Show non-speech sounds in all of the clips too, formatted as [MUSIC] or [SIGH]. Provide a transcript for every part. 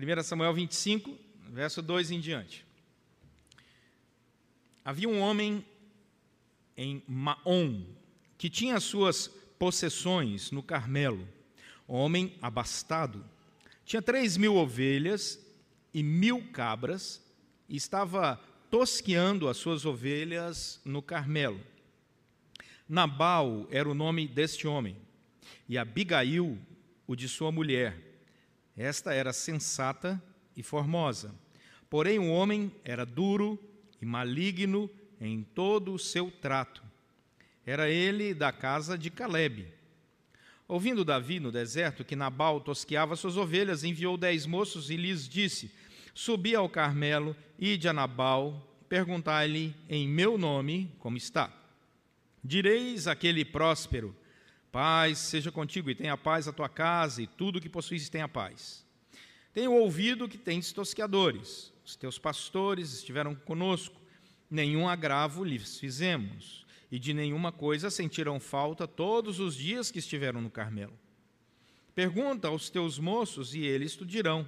1 Samuel 25, verso 2 em diante. Havia um homem em Maom que tinha suas possessões no Carmelo, homem abastado. Tinha três mil ovelhas e mil cabras e estava tosqueando as suas ovelhas no Carmelo. Nabal era o nome deste homem, e Abigail, o de sua mulher. Esta era sensata e formosa. Porém, o homem era duro e maligno em todo o seu trato. Era ele da casa de Caleb. Ouvindo Davi no deserto que Nabal tosqueava suas ovelhas, enviou dez moços e lhes disse: Subi ao Carmelo, ide a Nabal, perguntai-lhe em meu nome como está. Direis àquele próspero: Paz seja contigo, e tenha paz a tua casa, e tudo que possuis tenha paz. Tenho ouvido que tens tosqueadores, os teus pastores estiveram conosco, nenhum agravo lhes fizemos, e de nenhuma coisa sentiram falta todos os dias que estiveram no Carmelo. Pergunta aos teus moços, e eles te dirão.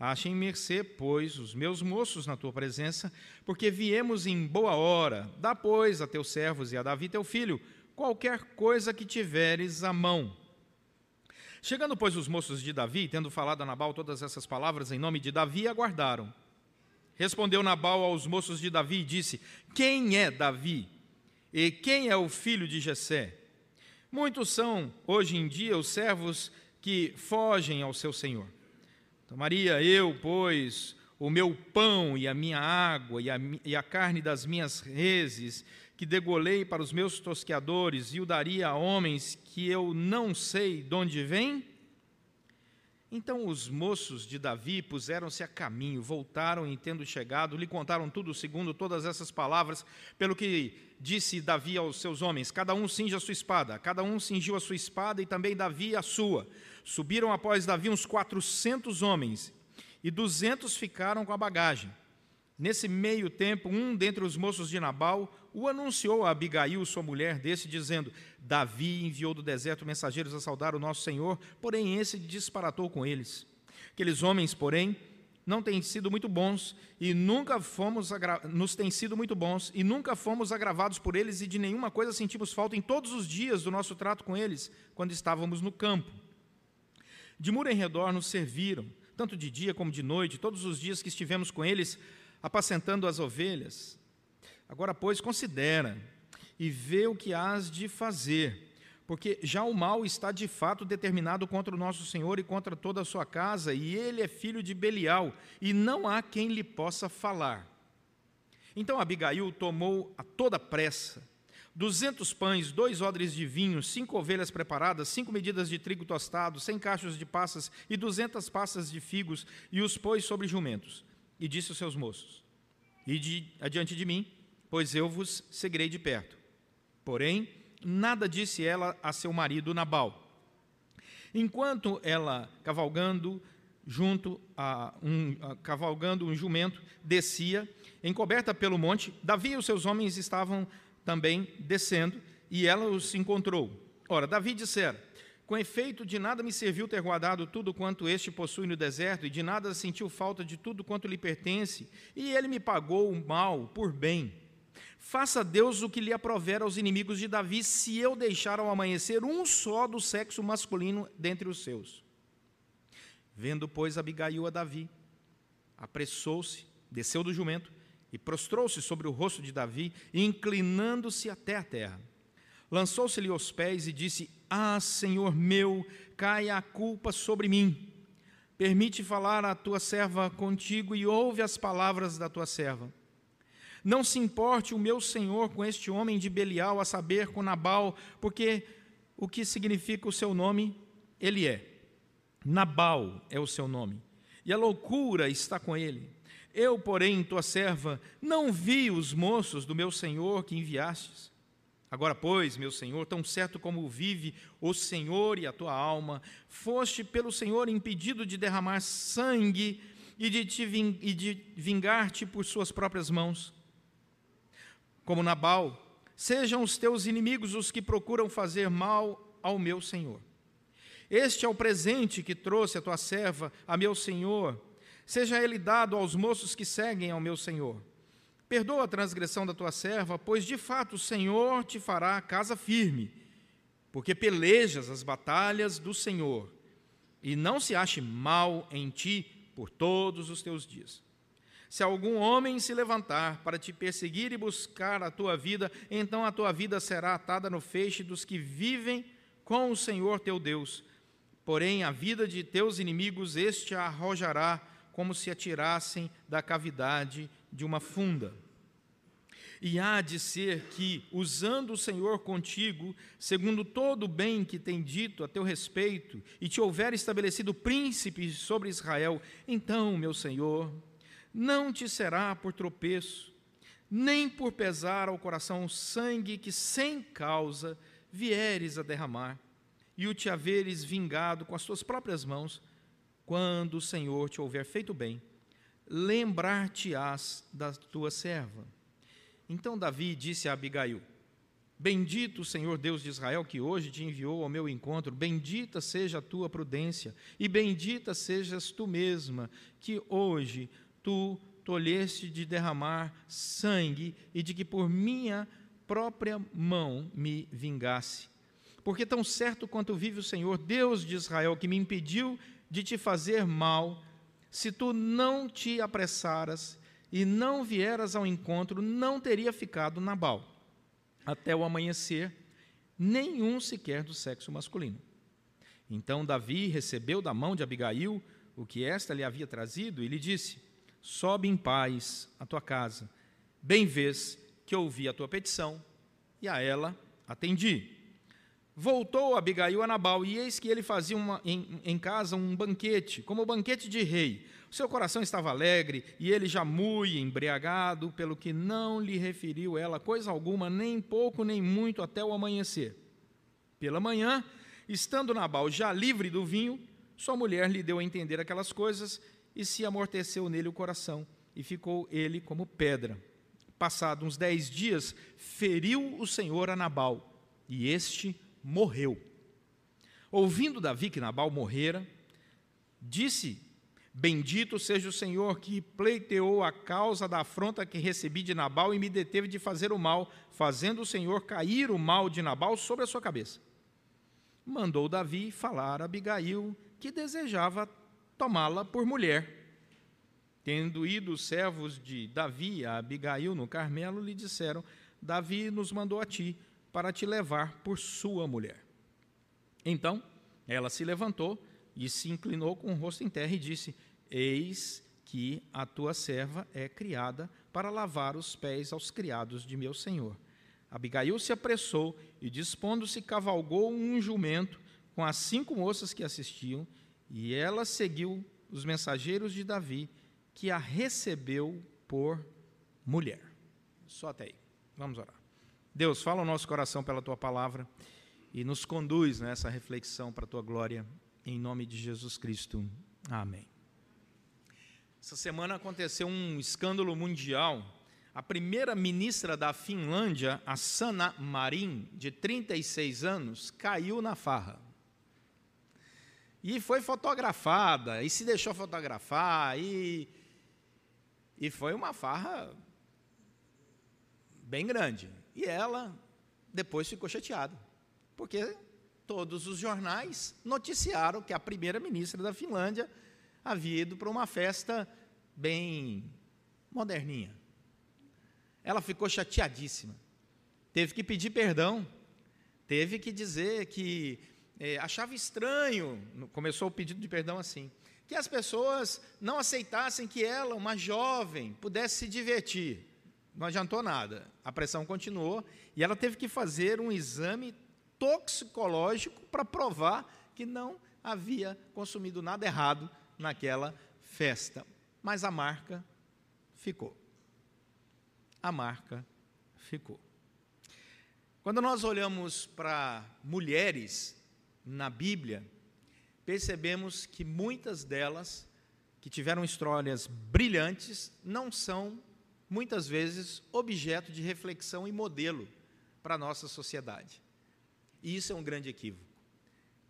Achem mercê, pois, os meus moços na tua presença, porque viemos em boa hora. Dá, pois, a teus servos e a Davi teu filho qualquer coisa que tiveres à mão. Chegando, pois, os moços de Davi, tendo falado a Nabal todas essas palavras em nome de Davi, aguardaram. Respondeu Nabal aos moços de Davi e disse: Quem é Davi? E quem é o filho de Jessé? Muitos são, hoje em dia, os servos que fogem ao seu senhor. Tomaria eu, pois, o meu pão e a minha água e a, e a carne das minhas reses, que degolei para os meus tosqueadores, e o daria a homens que eu não sei de onde vêm? Então os moços de Davi puseram-se a caminho, voltaram e, tendo chegado, lhe contaram tudo segundo todas essas palavras, pelo que disse Davi aos seus homens: Cada um cinge a sua espada. Cada um cingiu a sua espada e também Davi a sua. Subiram após Davi uns quatrocentos homens, e duzentos ficaram com a bagagem. Nesse meio tempo, um dentre os moços de Nabal o anunciou a Abigail, sua mulher, desse, dizendo: Davi enviou do deserto mensageiros a saudar o nosso Senhor, porém esse disparatou com eles. Aqueles homens, porém, não têm sido muito bons e nunca fomos nos têm sido muito bons e nunca fomos agravados por eles e de nenhuma coisa sentimos falta em todos os dias do nosso trato com eles, quando estávamos no campo. De muro em redor nos serviram, tanto de dia como de noite, todos os dias que estivemos com eles, apacentando as ovelhas. Agora, pois, considera e vê o que hás de fazer, porque já o mal está de fato determinado contra o nosso Senhor e contra toda a sua casa, e ele é filho de Belial, e não há quem lhe possa falar. Então Abigail tomou a toda pressa duzentos pães, dois odres de vinho, cinco ovelhas preparadas, cinco medidas de trigo tostado, cem cachos de passas e duzentas passas de figos, e os pôs sobre jumentos. E disse aos seus moços: Ide adiante de mim, pois eu vos seguirei de perto. Porém, nada disse ela a seu marido Nabal. Enquanto ela, cavalgando junto a um, a, cavalgando um jumento, descia, encoberta pelo monte, Davi e os seus homens estavam também descendo, e ela os encontrou. Ora, Davi dissera: Com efeito, de nada me serviu ter guardado tudo quanto este possui no deserto, e de nada sentiu falta de tudo quanto lhe pertence, e ele me pagou o mal por bem. Faça Deus o que lhe aprover aos inimigos de Davi, se eu deixar ao amanhecer um só do sexo masculino dentre os seus. Vendo, pois, Abigail a Davi, apressou-se, desceu do jumento, e prostrou-se sobre o rosto de Davi, inclinando-se até a terra. Lançou-se-lhe aos pés e disse: Ah, Senhor meu, caia a culpa sobre mim. Permite falar a tua serva contigo e ouve as palavras da tua serva. Não se importe o meu senhor com este homem de Belial, a saber, com Nabal, porque o que significa o seu nome? Ele é. Nabal é o seu nome. E a loucura está com ele. Eu, porém, tua serva, não vi os moços do meu senhor que enviastes. Agora, pois, meu senhor, tão certo como vive o Senhor e a tua alma, foste pelo Senhor impedido de derramar sangue e de, te vingar-te por suas próprias mãos. Como Nabal, sejam os teus inimigos os que procuram fazer mal ao meu senhor. Este é o presente que trouxe a tua serva a meu senhor seja ele dado aos moços que seguem ao meu senhor. Perdoa a transgressão da tua serva, pois de fato o Senhor te fará casa firme, porque pelejas as batalhas do Senhor, e não se ache mal em ti por todos os teus dias. Se algum homem se levantar para te perseguir e buscar a tua vida, então a tua vida será atada no feixe dos que vivem com o Senhor teu Deus. Porém, a vida de teus inimigos este arrojará como se atirassem da cavidade de uma funda. E há de ser que, usando o Senhor contigo, segundo todo o bem que tem dito a teu respeito, e te houver estabelecido príncipe sobre Israel, então, meu Senhor, não te será por tropeço, nem por pesar ao coração o sangue que sem causa vieres a derramar, e o te haveres vingado com as tuas próprias mãos, quando o Senhor te houver feito bem, lembrar-te-ás da tua serva. Então Davi disse a Abigail: Bendito o Senhor Deus de Israel que hoje te enviou ao meu encontro, bendita seja a tua prudência, e bendita sejas tu mesma, que hoje tu tolheste de derramar sangue e de que por minha própria mão me vingasse. Porque tão certo quanto vive o Senhor, Deus de Israel, que me impediu de te fazer mal, se tu não te apressaras e não vieras ao encontro, não teria ficado Nabal, até o amanhecer, nenhum sequer do sexo masculino. Então Davi recebeu da mão de Abigail o que esta lhe havia trazido e lhe disse: Sobe em paz à tua casa. Bem vês que ouvi a tua petição, e a ela atendi. Voltou Abigail a Nabal, e eis que ele fazia uma, em, em, casa um banquete, como banquete de rei. O seu coração estava alegre, e ele já muito embriagado, pelo que não lhe referiu ela coisa alguma, nem pouco nem muito, até o amanhecer. Pela manhã, estando Nabal já livre do vinho, sua mulher lhe deu a entender aquelas coisas, e se amorteceu nele o coração, e ficou ele como pedra. Passado uns dez dias, feriu o Senhor a Nabal, e este morreu. Ouvindo Davi que Nabal morrera, disse: Bendito seja o Senhor que pleiteou a causa da afronta que recebi de Nabal e me deteve de fazer o mal, fazendo o Senhor cair o mal de Nabal sobre a sua cabeça. Mandou Davi falar a Abigail, que desejava tomá-la por mulher. Tendo ido os servos de Davi a Abigail no Carmelo, lhe disseram: Davi nos mandou a ti para te levar por sua mulher. Então ela se levantou e se inclinou com o rosto em terra e disse: Eis que a tua serva é criada para lavar os pés aos criados de meu senhor. Abigail se apressou e, dispondo-se, cavalgou um jumento com as cinco moças que assistiam e ela seguiu os mensageiros de Davi, que a recebeu por mulher. Só até aí. Vamos orar. Deus, fala o nosso coração pela tua palavra e nos conduz nessa reflexão para a tua glória, em nome de Jesus Cristo. Amém. Essa semana aconteceu um escândalo mundial. A primeira ministra da Finlândia, a Sanna Marin, de 36 anos, caiu na farra. E foi fotografada, e se deixou fotografar, e, e foi uma farra bem grande. E ela depois ficou chateada, porque todos os jornais noticiaram que a primeira-ministra da Finlândia havia ido para uma festa bem moderninha. Ela ficou chateadíssima. Teve que pedir perdão. Teve que dizer que é, achava estranho, começou o pedido de perdão assim, que as pessoas não aceitassem que ela, uma jovem, pudesse se divertir. Não adiantou nada. A pressão continuou e ela teve que fazer um exame toxicológico para provar que não havia consumido nada errado naquela festa. Mas a marca ficou. A marca ficou. Quando nós olhamos para mulheres na Bíblia, percebemos que muitas delas, que tiveram histórias brilhantes, não são, muitas vezes, objeto de reflexão e modelo para a nossa sociedade. E isso é um grande equívoco.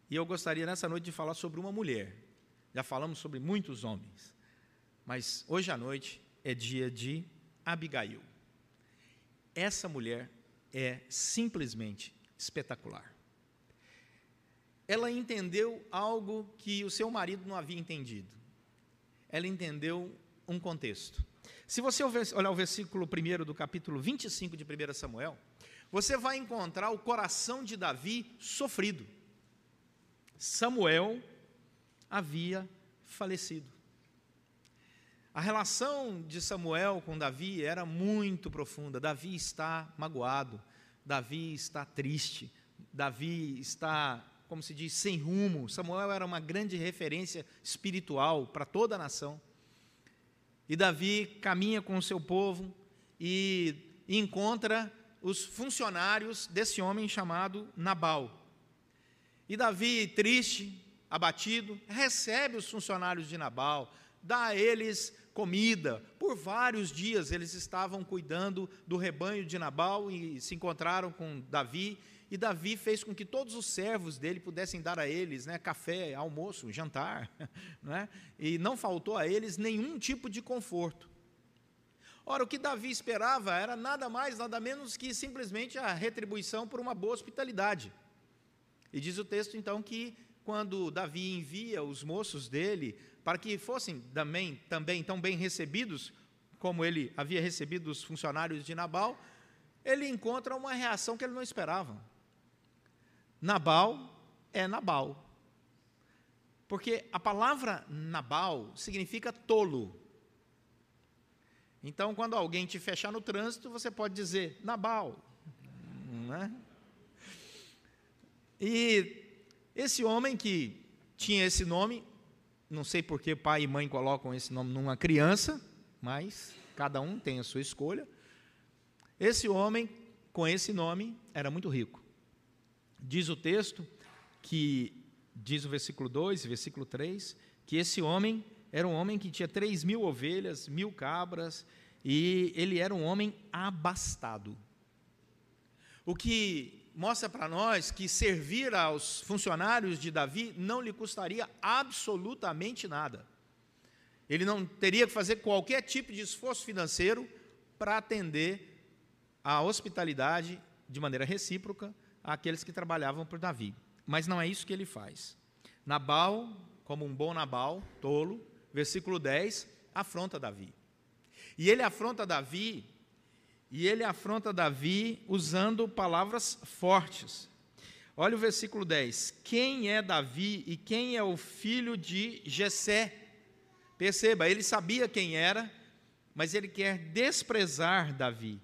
E eu gostaria nessa noite de falar sobre uma mulher. Já falamos sobre muitos homens, Mas hoje à noite é dia de Abigail. Essa mulher é simplesmente espetacular. Ela entendeu algo que o seu marido não havia entendido. Ela entendeu um contexto. Se você olhar o versículo 1 do capítulo 25 de 1 Samuel, você vai encontrar o coração de Davi sofrido. Samuel havia falecido. A relação de Samuel com Davi era muito profunda. Davi está magoado, Davi está triste, Davi está, como se diz, sem rumo. Samuel era uma grande referência espiritual para toda a nação. E Davi caminha com o seu povo e encontra os funcionários desse homem chamado Nabal. E Davi, triste, abatido, recebe os funcionários de Nabal, dá a eles comida. Por vários dias eles estavam cuidando do rebanho de Nabal e se encontraram com Davi. E Davi fez com que todos os servos dele pudessem dar a eles né, café, almoço, jantar, [LAUGHS] né, e não faltou a eles nenhum tipo de conforto. Ora, o que Davi esperava era nada mais, nada menos que simplesmente a retribuição por uma boa hospitalidade. E diz o texto então que quando Davi envia os moços dele para que fossem também, também tão bem recebidos como ele havia recebido os funcionários de Nabal, ele encontra uma reação que ele não esperava. Nabal é Nabal. Porque a palavra Nabal significa tolo. Então, quando alguém te fechar no trânsito, você pode dizer Nabal. Não é? E esse homem que tinha esse nome, não sei por que pai e mãe colocam esse nome numa criança, mas cada um tem a sua escolha. Esse homem, com esse nome, era muito rico. Diz o texto que, diz o versículo 2 e versículo 3, que esse homem era um homem que tinha 3 mil ovelhas, mil cabras, e ele era um homem abastado. O que mostra para nós que servir aos funcionários de Davi não lhe custaria absolutamente nada. Ele não teria que fazer qualquer tipo de esforço financeiro para atender a hospitalidade de maneira recíproca àqueles que trabalhavam por Davi. Mas não é isso que ele faz. Nabal, como um bom Nabal, tolo, versículo 10, afronta Davi. E ele afronta Davi, e ele afronta Davi usando palavras fortes. Olha o versículo 10. Quem é Davi e quem é o filho de Jessé? Perceba, ele sabia quem era, mas ele quer desprezar Davi.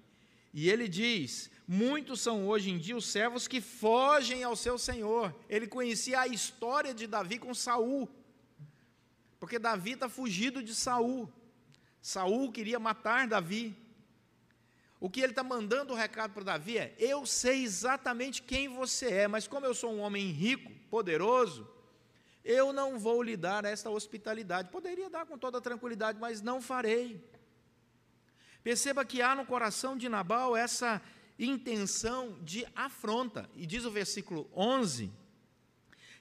E ele diz: Muitos são hoje em dia os servos que fogem ao seu senhor. Ele conhecia a história de Davi com Saul. Porque Davi está fugido de Saul. Saul queria matar Davi. O que ele está mandando o recado para Davi é: Eu sei exatamente quem você é, mas como eu sou um homem rico, poderoso, eu não vou lhe dar esta hospitalidade. Poderia dar com toda tranquilidade, mas não farei. Perceba que há no coração de Nabal essa intenção de afronta. E diz o versículo 11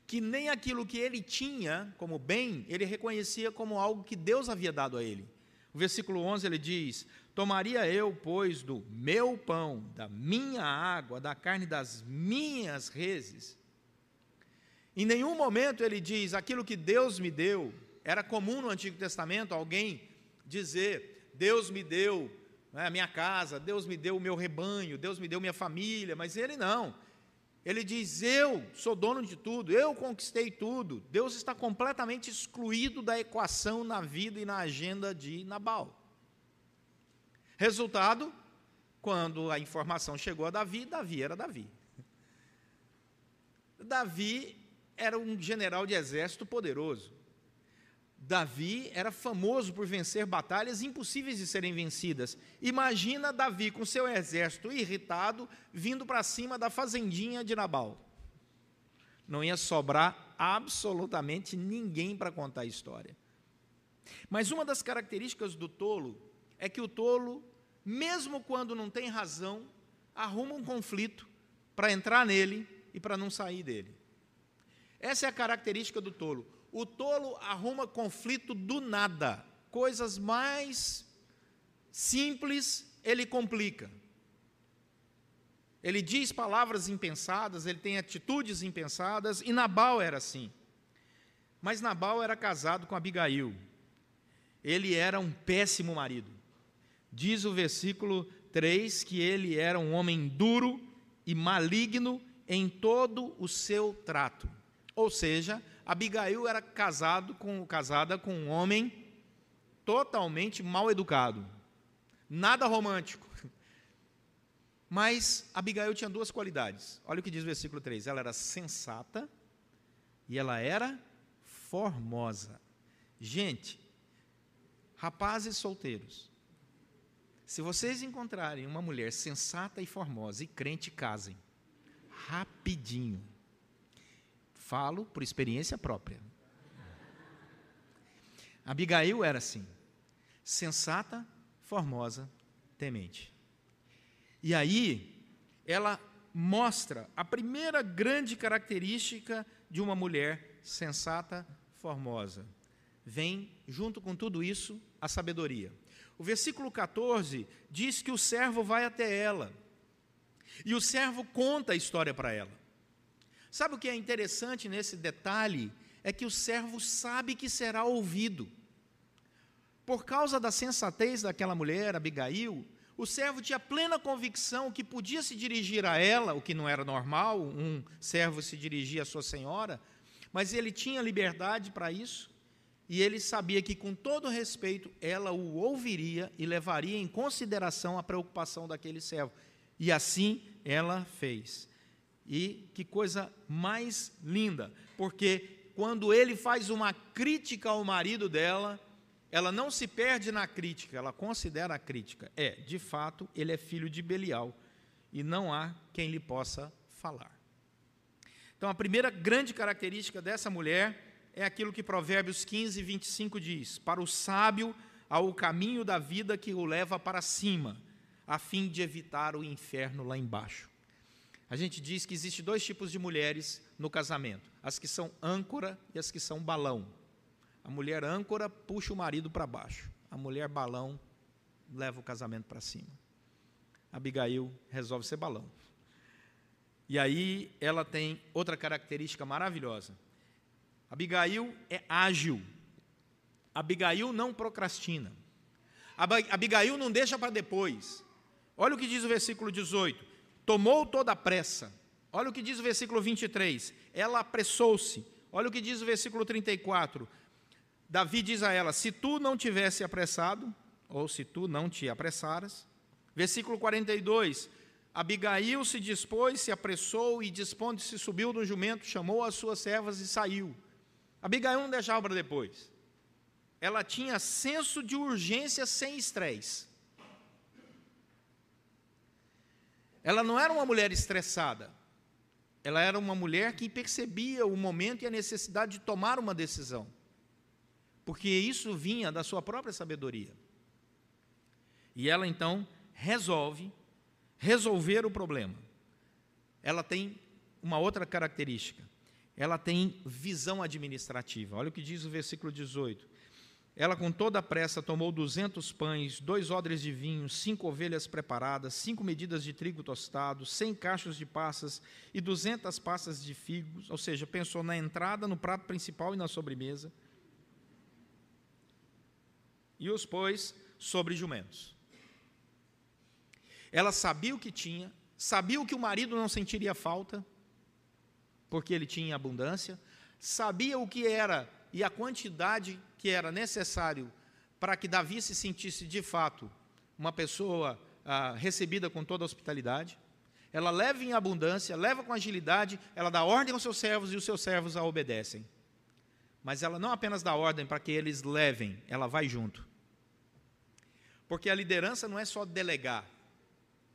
que nem aquilo que ele tinha como bem, ele reconhecia como algo que Deus havia dado a ele. O versículo 11 ele diz: Tomaria eu, pois, do meu pão, da minha água, da carne das minhas reses. Em nenhum momento ele diz: aquilo que Deus me deu. Era comum no Antigo Testamento alguém dizer: Deus me deu né, a minha casa, Deus me deu o meu rebanho, Deus me deu minha família, mas ele não. Ele diz: Eu sou dono de tudo, eu conquistei tudo. Deus está completamente excluído da equação na vida e na agenda de Nabal. Resultado: quando a informação chegou a Davi, Davi era Davi. Davi era um general de exército poderoso. Davi era famoso por vencer batalhas impossíveis de serem vencidas. Imagina Davi com seu exército irritado vindo para cima da fazendinha de Nabal. Não ia sobrar absolutamente ninguém para contar a história. Mas uma das características do tolo é que o tolo, mesmo quando não tem razão, arruma um conflito para entrar nele e para não sair dele. Essa é a característica do tolo. O tolo arruma conflito do nada coisas mais simples, ele complica. Ele diz palavras impensadas, ele tem atitudes impensadas, e Nabal era assim. Mas Nabal era casado com Abigail. Ele era um péssimo marido. Diz o versículo 3 que ele era um homem duro e maligno em todo o seu trato. Ou seja, Abigail era casado com, casada com um homem totalmente mal educado, nada romântico. [LAUGHS] Mas Abigail tinha duas qualidades. Olha o que diz o versículo 3: ela era sensata e ela era formosa. Gente, rapazes solteiros, se vocês encontrarem uma mulher sensata e formosa e crente, casem. Rapidinho. Falo por experiência própria. Abigail era assim: sensata, formosa, temente. E aí, ela mostra a primeira grande característica de uma mulher sensata, formosa. Vem, junto com tudo isso, a sabedoria. O versículo 14 diz que o servo vai até ela. E o servo conta a história para ela. Sabe o que é interessante nesse detalhe? É que o servo sabe que será ouvido. Por causa da sensatez daquela mulher, Abigail, o servo tinha plena convicção que podia se dirigir a ela, o que não era normal, um servo se dirigir à sua senhora, mas ele tinha liberdade para isso, e ele sabia que, com todo respeito, ela o ouviria e levaria em consideração a preocupação daquele servo. E assim ela fez. E que coisa mais linda, porque quando ele faz uma crítica ao marido dela, ela não se perde na crítica, ela considera a crítica. É, de fato, ele é filho de Belial e não há quem lhe possa falar. Então, a primeira grande característica dessa mulher é aquilo que Provérbios 15, 25 diz: Para o sábio há o caminho da vida que o leva para cima, a fim de evitar o inferno lá embaixo. A gente diz que existe dois tipos de mulheres no casamento: as que são âncora e as que são balão. A mulher âncora puxa o marido para baixo, a mulher balão leva o casamento para cima. Abigail resolve ser balão. E aí ela tem outra característica maravilhosa. Abigail é ágil. Abigail não procrastina. Abigail não deixa para depois. Olha o que diz o versículo 18: tomou toda a pressa. Olha o que diz o versículo 23: ela apressou-se. Olha o que diz o versículo 34. Davi diz a ela: Se tu não tivesse apressado, ou se tu não te apressaras. Versículo 42. Abigail se dispôs, se apressou e dispondo-se, subiu no jumento, chamou as suas servas e saiu. Abigail não deixava para depois. Ela tinha senso de urgência sem estresse. Ela não era uma mulher estressada. Ela era uma mulher que percebia o momento e a necessidade de tomar uma decisão. Porque isso vinha da sua própria sabedoria. E ela então resolve resolver o problema. Ela tem uma outra característica ela tem visão administrativa. Olha o que diz o versículo 18. Ela, com toda a pressa, tomou duzentos pães, dois odres de vinho, cinco ovelhas preparadas, cinco medidas de trigo tostado, cem cachos de passas e duzentas passas de figos, ou seja, pensou na entrada, no prato principal e na sobremesa. E os pôs sobre jumentos. Ela sabia o que tinha, sabia o que o marido não sentiria falta, porque ele tinha abundância, sabia o que era e a quantidade que era necessário para que Davi se sentisse de fato uma pessoa ah, recebida com toda a hospitalidade. Ela leva em abundância, leva com agilidade, ela dá ordem aos seus servos e os seus servos a obedecem. Mas ela não apenas dá ordem para que eles levem, ela vai junto. Porque a liderança não é só delegar,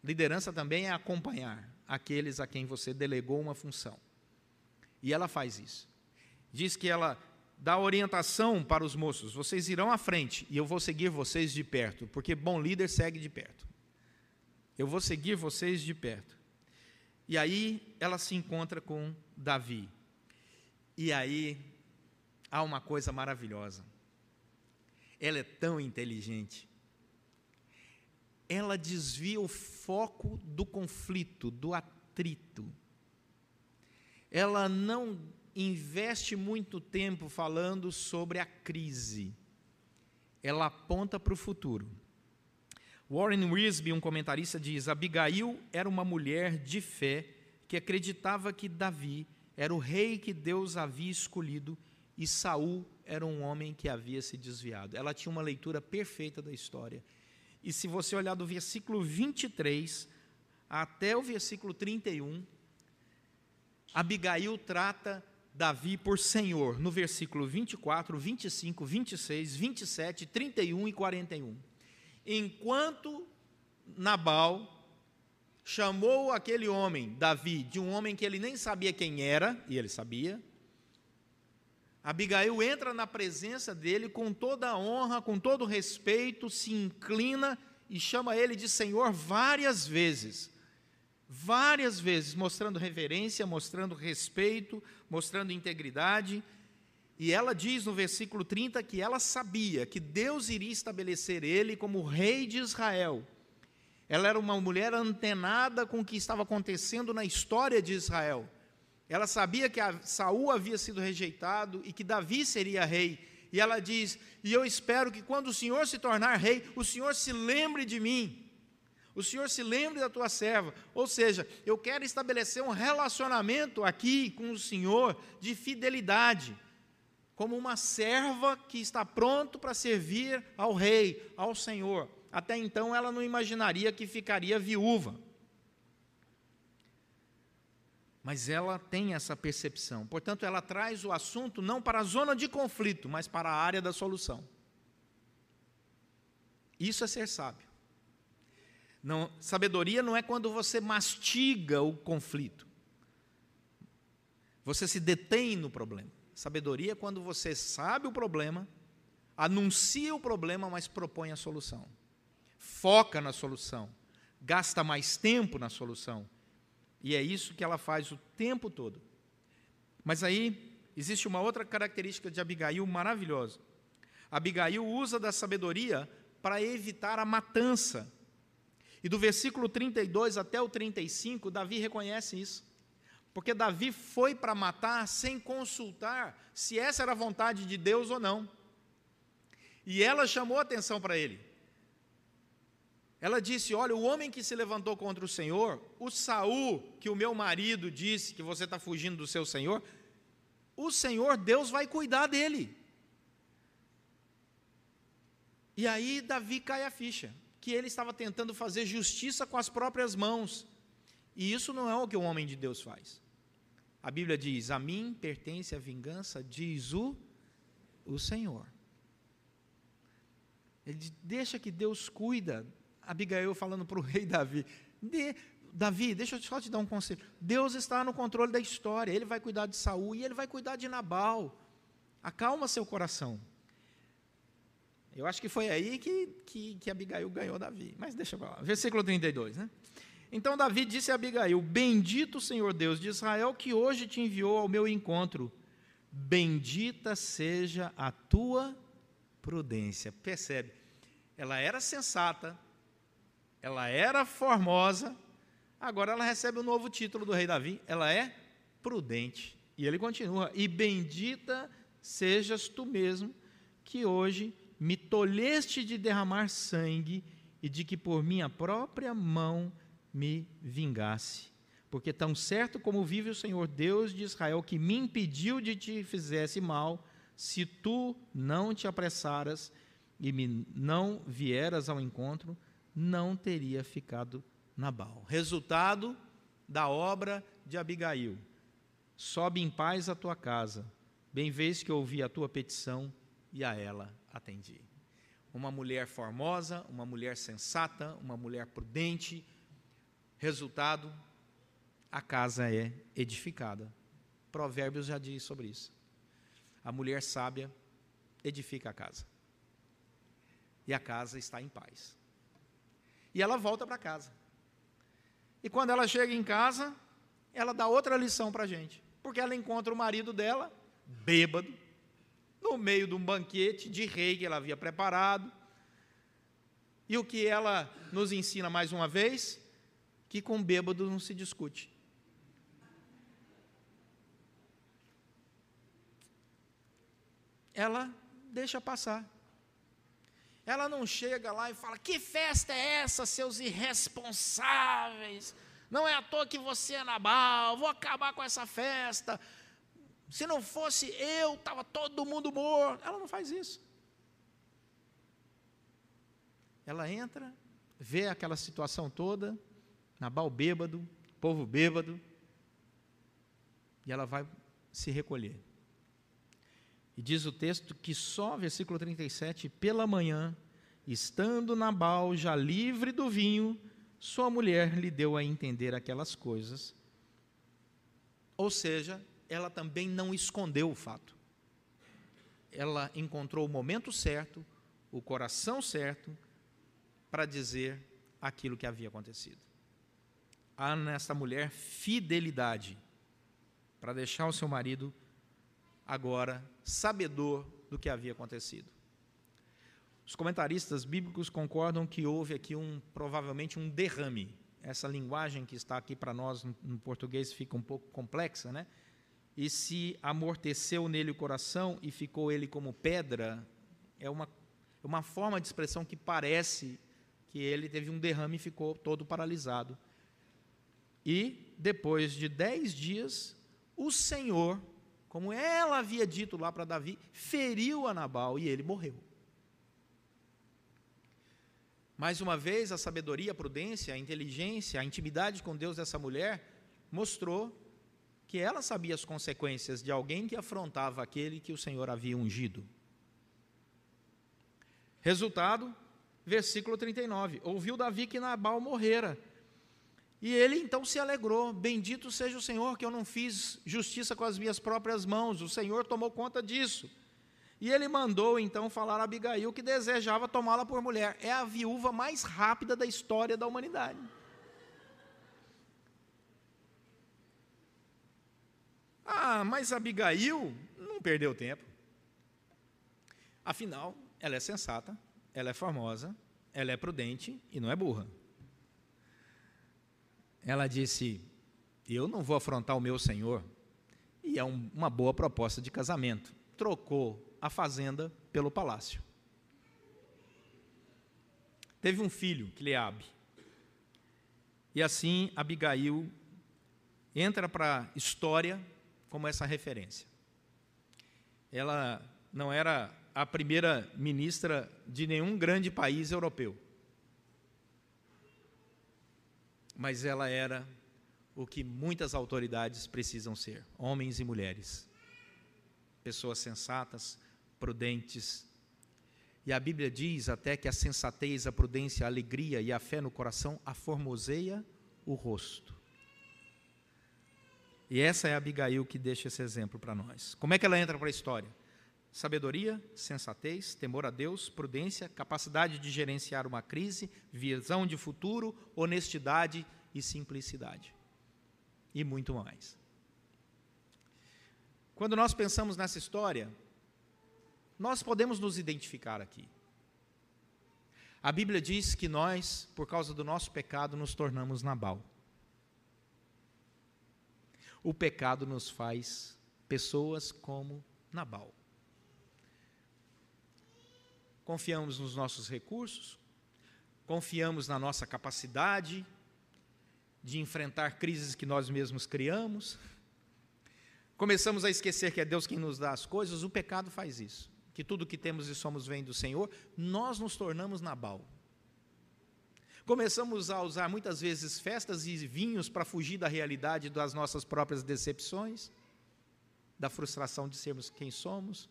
liderança também é acompanhar aqueles a quem você delegou uma função. E ela faz isso. Diz que ela dá orientação para os moços: vocês irão à frente e eu vou seguir vocês de perto, porque bom líder segue de perto. Eu vou seguir vocês de perto. E aí ela se encontra com Davi. E aí há uma coisa maravilhosa. Ela é tão inteligente. Ela desvia o foco do conflito, do atrito. Ela não investe muito tempo falando sobre a crise. Ela aponta para o futuro. Warren Wiersbe, um comentarista, diz: Abigail era uma mulher de fé que acreditava que Davi era o rei que Deus havia escolhido e Saul era um homem que havia se desviado. Ela tinha uma leitura perfeita da história. E se você olhar do versículo 23 até o versículo 31, Abigail trata Davi por Senhor, no versículo 24, 25, 26, 27, 31 e 41. Enquanto Nabal chamou aquele homem, Davi, de um homem que ele nem sabia quem era, e ele sabia, Abigail entra na presença dele com toda a honra, com todo o respeito, se inclina e chama ele de Senhor várias vezes. Várias vezes, mostrando reverência, mostrando respeito, mostrando integridade. E ela diz no versículo 30 que ela sabia que Deus iria estabelecer ele como rei de Israel. Ela era uma mulher antenada com o que estava acontecendo na história de Israel. Ela sabia que Saul havia sido rejeitado e que Davi seria rei. E ela diz: E eu espero que quando o Senhor se tornar rei, o Senhor se lembre de mim. O Senhor se lembre da tua serva. Ou seja, eu quero estabelecer um relacionamento aqui com o Senhor de fidelidade, como uma serva que está pronto para servir ao rei, ao Senhor. Até então ela não imaginaria que ficaria viúva. Mas ela tem essa percepção. Portanto, ela traz o assunto não para a zona de conflito, mas para a área da solução. Isso é ser sábio. Não, sabedoria não é quando você mastiga o conflito. Você se detém no problema. Sabedoria é quando você sabe o problema, anuncia o problema, mas propõe a solução. Foca na solução. Gasta mais tempo na solução e é isso que ela faz o tempo todo. Mas aí existe uma outra característica de Abigail maravilhosa. Abigail usa da sabedoria para evitar a matança. E do versículo 32 até o 35, Davi reconhece isso. Porque Davi foi para matar sem consultar se essa era a vontade de Deus ou não. E ela chamou atenção para ele. Ela disse: Olha, o homem que se levantou contra o Senhor, o Saul, que o meu marido disse que você está fugindo do seu Senhor, o Senhor, Deus vai cuidar dele. E aí Davi cai a ficha, que ele estava tentando fazer justiça com as próprias mãos. E isso não é o que o homem de Deus faz. A Bíblia diz: A mim pertence a vingança, diz o, o Senhor. Ele diz, deixa que Deus cuida Abigail falando para o rei Davi: de, Davi, deixa eu só te dar um conselho. Deus está no controle da história, ele vai cuidar de Saul e ele vai cuidar de Nabal. Acalma seu coração. Eu acho que foi aí que, que, que Abigail ganhou Davi. Mas deixa eu falar. Versículo 32, né? Então Davi disse a Abigail: Bendito Senhor Deus de Israel, que hoje te enviou ao meu encontro. Bendita seja a tua prudência. Percebe? Ela era sensata, ela era formosa, agora ela recebe o um novo título do rei Davi, ela é prudente. E ele continua: E bendita sejas tu mesmo, que hoje me tolheste de derramar sangue e de que por minha própria mão me vingasse. Porque tão certo como vive o Senhor Deus de Israel, que me impediu de te fizesse mal, se tu não te apressaras e me não vieras ao encontro, não teria ficado Nabal. Resultado da obra de Abigail. Sobe em paz a tua casa, bem vês que ouvi a tua petição e a ela atendi. Uma mulher formosa, uma mulher sensata, uma mulher prudente. Resultado, a casa é edificada. Provérbios já diz sobre isso. A mulher sábia edifica a casa. E a casa está em paz. E ela volta para casa. E quando ela chega em casa, ela dá outra lição para a gente. Porque ela encontra o marido dela, bêbado, no meio de um banquete de rei que ela havia preparado. E o que ela nos ensina mais uma vez? Que com bêbado não se discute. Ela deixa passar. Ela não chega lá e fala: Que festa é essa, seus irresponsáveis? Não é à toa que você é Nabal, vou acabar com essa festa. Se não fosse eu, estava todo mundo morto. Ela não faz isso. Ela entra, vê aquela situação toda, Nabal bêbado, povo bêbado, e ela vai se recolher. E diz o texto que só, versículo 37, pela manhã, estando Nabal já livre do vinho, sua mulher lhe deu a entender aquelas coisas. Ou seja, ela também não escondeu o fato. Ela encontrou o momento certo, o coração certo, para dizer aquilo que havia acontecido. Há nesta mulher fidelidade para deixar o seu marido agora sabedor do que havia acontecido. Os comentaristas bíblicos concordam que houve aqui um provavelmente um derrame. Essa linguagem que está aqui para nós no português fica um pouco complexa, né? E se amorteceu nele o coração e ficou ele como pedra, é uma, é uma forma de expressão que parece que ele teve um derrame e ficou todo paralisado. E depois de dez dias, o Senhor como ela havia dito lá para Davi, feriu a Nabal e ele morreu. Mais uma vez, a sabedoria, a prudência, a inteligência, a intimidade com Deus dessa mulher mostrou que ela sabia as consequências de alguém que afrontava aquele que o Senhor havia ungido. Resultado, versículo 39. Ouviu Davi que Nabal morrera e ele então se alegrou: Bendito seja o Senhor, que eu não fiz justiça com as minhas próprias mãos, o Senhor tomou conta disso. E ele mandou então falar a Abigail que desejava tomá-la por mulher. É a viúva mais rápida da história da humanidade. Ah, mas Abigail não perdeu tempo. Afinal, ela é sensata, ela é formosa, ela é prudente e não é burra ela disse: Eu não vou afrontar o meu senhor. E é um, uma boa proposta de casamento. Trocou a fazenda pelo palácio. Teve um filho, Cleabe. E assim Abigail entra para a história como essa referência. Ela não era a primeira ministra de nenhum grande país europeu. mas ela era o que muitas autoridades precisam ser: homens e mulheres. Pessoas sensatas, prudentes. E a Bíblia diz até que a sensatez, a prudência, a alegria e a fé no coração aformoseia o rosto. E essa é a Abigail que deixa esse exemplo para nós. Como é que ela entra para a história? Sabedoria, sensatez, temor a Deus, prudência, capacidade de gerenciar uma crise, visão de futuro, honestidade e simplicidade. E muito mais. Quando nós pensamos nessa história, nós podemos nos identificar aqui. A Bíblia diz que nós, por causa do nosso pecado, nos tornamos Nabal. O pecado nos faz pessoas como Nabal confiamos nos nossos recursos, confiamos na nossa capacidade de enfrentar crises que nós mesmos criamos. Começamos a esquecer que é Deus quem nos dá as coisas, o pecado faz isso. Que tudo que temos e somos vem do Senhor, nós nos tornamos Nabal. Começamos a usar muitas vezes festas e vinhos para fugir da realidade das nossas próprias decepções, da frustração de sermos quem somos.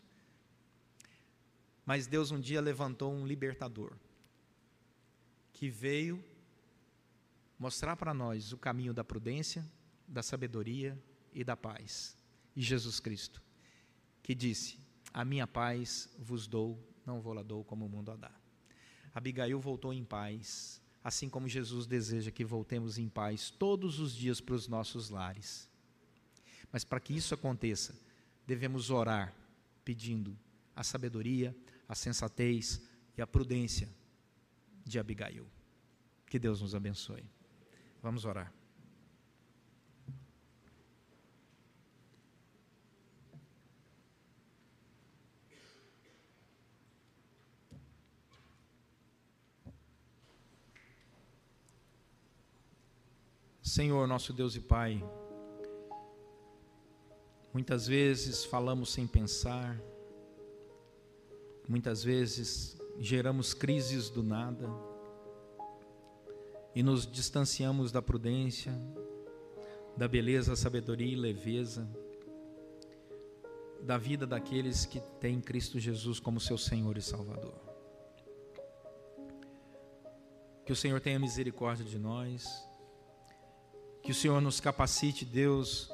Mas Deus um dia levantou um libertador que veio mostrar para nós o caminho da prudência, da sabedoria e da paz. E Jesus Cristo, que disse: A minha paz vos dou, não vou lá dou como o mundo a dá. Abigail voltou em paz, assim como Jesus deseja que voltemos em paz todos os dias para os nossos lares. Mas para que isso aconteça, devemos orar pedindo a sabedoria, a sensatez e a prudência de Abigail. Que Deus nos abençoe. Vamos orar. Senhor, nosso Deus e Pai, muitas vezes falamos sem pensar, muitas vezes geramos crises do nada e nos distanciamos da prudência, da beleza, sabedoria e leveza, da vida daqueles que têm Cristo Jesus como seu Senhor e Salvador. Que o Senhor tenha misericórdia de nós que o Senhor nos capacite, Deus,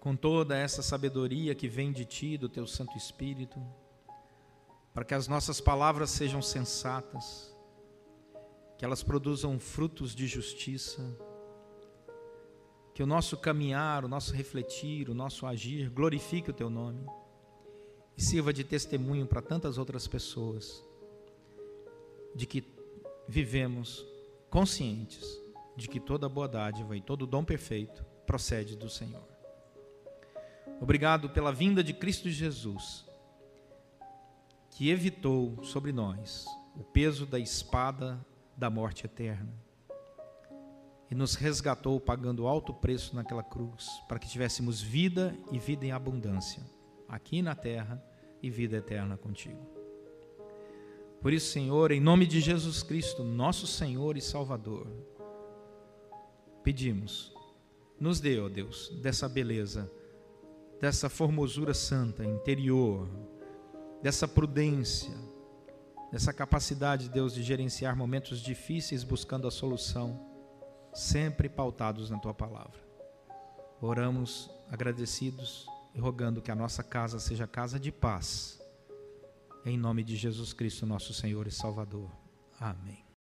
com toda essa sabedoria que vem de Ti, do Teu Santo Espírito, para que as nossas palavras sejam sensatas, que elas produzam frutos de justiça, que o nosso caminhar, o nosso refletir, o nosso agir glorifique o Teu nome e sirva de testemunho para tantas outras pessoas de que vivemos conscientes de que toda boa dádiva e todo dom perfeito procede do Senhor. Obrigado pela vinda de Cristo Jesus, que evitou sobre nós o peso da espada da morte eterna e nos resgatou pagando alto preço naquela cruz, para que tivéssemos vida e vida em abundância, aqui na terra e vida eterna contigo. Por isso, Senhor, em nome de Jesus Cristo, nosso Senhor e Salvador, pedimos, nos dê, ó Deus, dessa beleza, dessa formosura santa interior, dessa prudência, dessa capacidade, Deus, de gerenciar momentos difíceis buscando a solução, sempre pautados na tua palavra. Oramos agradecidos e rogando que a nossa casa seja casa de paz. Em nome de Jesus Cristo, nosso Senhor e Salvador. Amém.